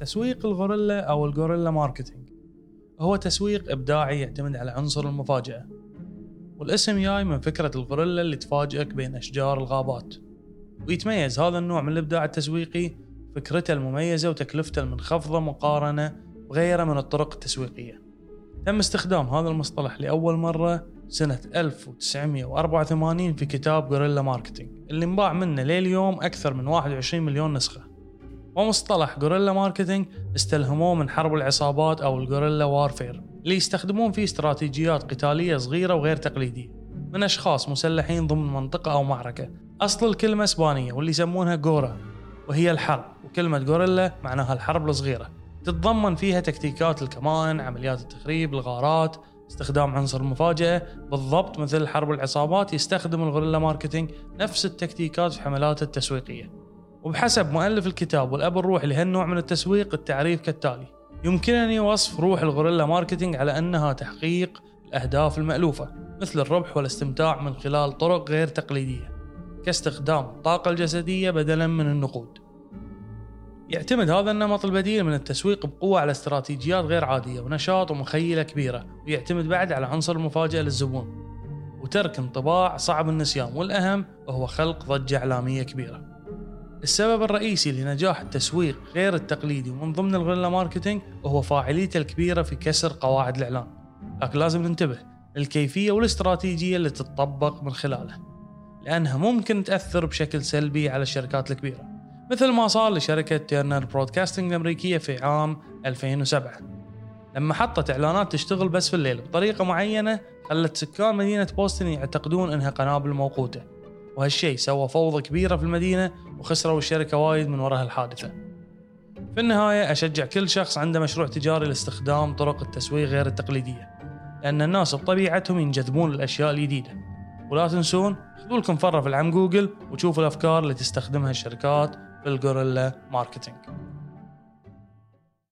تسويق الغوريلا أو ال guerrilla marketing. هو تسويق إبداعي يعتمد على عنصر المفاجأة. والاسم جاي من فكرة الغوريلا اللي تفاجئك بين أشجار الغابات. ويتميز هذا النوع من الإبداع التسويقي فكرته المميزة وتكلفته المنخفضة مقارنة بغيره من الطرق التسويقية. تم استخدام هذا المصطلح لأول مرة سنة 1984 في كتاب guerrilla marketing اللي انباع منه لليوم أكثر من 21 مليون نسخة. ومصطلح guerrilla marketing استلهموه من حرب العصابات أو ال guerrilla warfare اللي يستخدمون فيه استراتيجيات قتالية صغيرة وغير تقليدية من أشخاص مسلحين ضمن منطقة أو معركة. أصل الكلمة إسبانية واللي يسمونها guerra وهي الحرب وكلمة guerrilla معناها الحرب الصغيرة. تتضمن فيها تكتيكات الكمائن عمليات التخريب الغارات استخدام عنصر المفاجأة بالضبط مثل حرب العصابات يستخدم ال guerrilla marketing نفس التكتيكات في حملاته التسويقية. وبحسب مؤلف الكتاب والأب الروحي لهالنوع من التسويق التعريف كالتالي. يمكنني وصف روح الغوريلا ماركتينج على أنها تحقيق الأهداف المألوفة مثل الربح والاستمتاع من خلال طرق غير تقليدية كاستخدام الطاقة الجسدية بدلا من النقود. يعتمد هذا النمط البديل من التسويق بقوة على استراتيجيات غير عادية ونشاط ومخيلة كبيرة ويعتمد بعد على عنصر المفاجأة للزبون. وترك انطباع صعب النسيان والأهم وهو خلق ضجة إعلامية كبيرة. السبب الرئيسي لنجاح التسويق غير التقليدي ومن ضمن ال guerrilla marketing وهو فاعليته الكبيرة في كسر قواعد الإعلان. لكن لازم ننتبه للكيفية والاستراتيجية اللي تتطبق من خلاله لأنها ممكن تأثر بشكل سلبي على الشركات الكبيرة مثل ما صار لشركة تيرنر برودكاستنج الأمريكية في عام 2007 لما حطت إعلانات تشتغل بس في الليل بطريقة معينة خلت سكان مدينة بوسطن يعتقدون أنها قنابل موقوتة. وهالشيء سوى فوضى كبيرة في المدينة وخسروا الشركة وايد من وراء الحادثة. في النهاية أشجع كل شخص عنده مشروع تجاري لاستخدام طرق التسويق غير التقليدية لأن الناس بطبيعتهم ينجذبون للأشياء الجديدة. ولا تنسون خذوا لكم فرة في العم جوجل وشوفوا الأفكار اللي تستخدمها الشركات بال guerrilla marketing.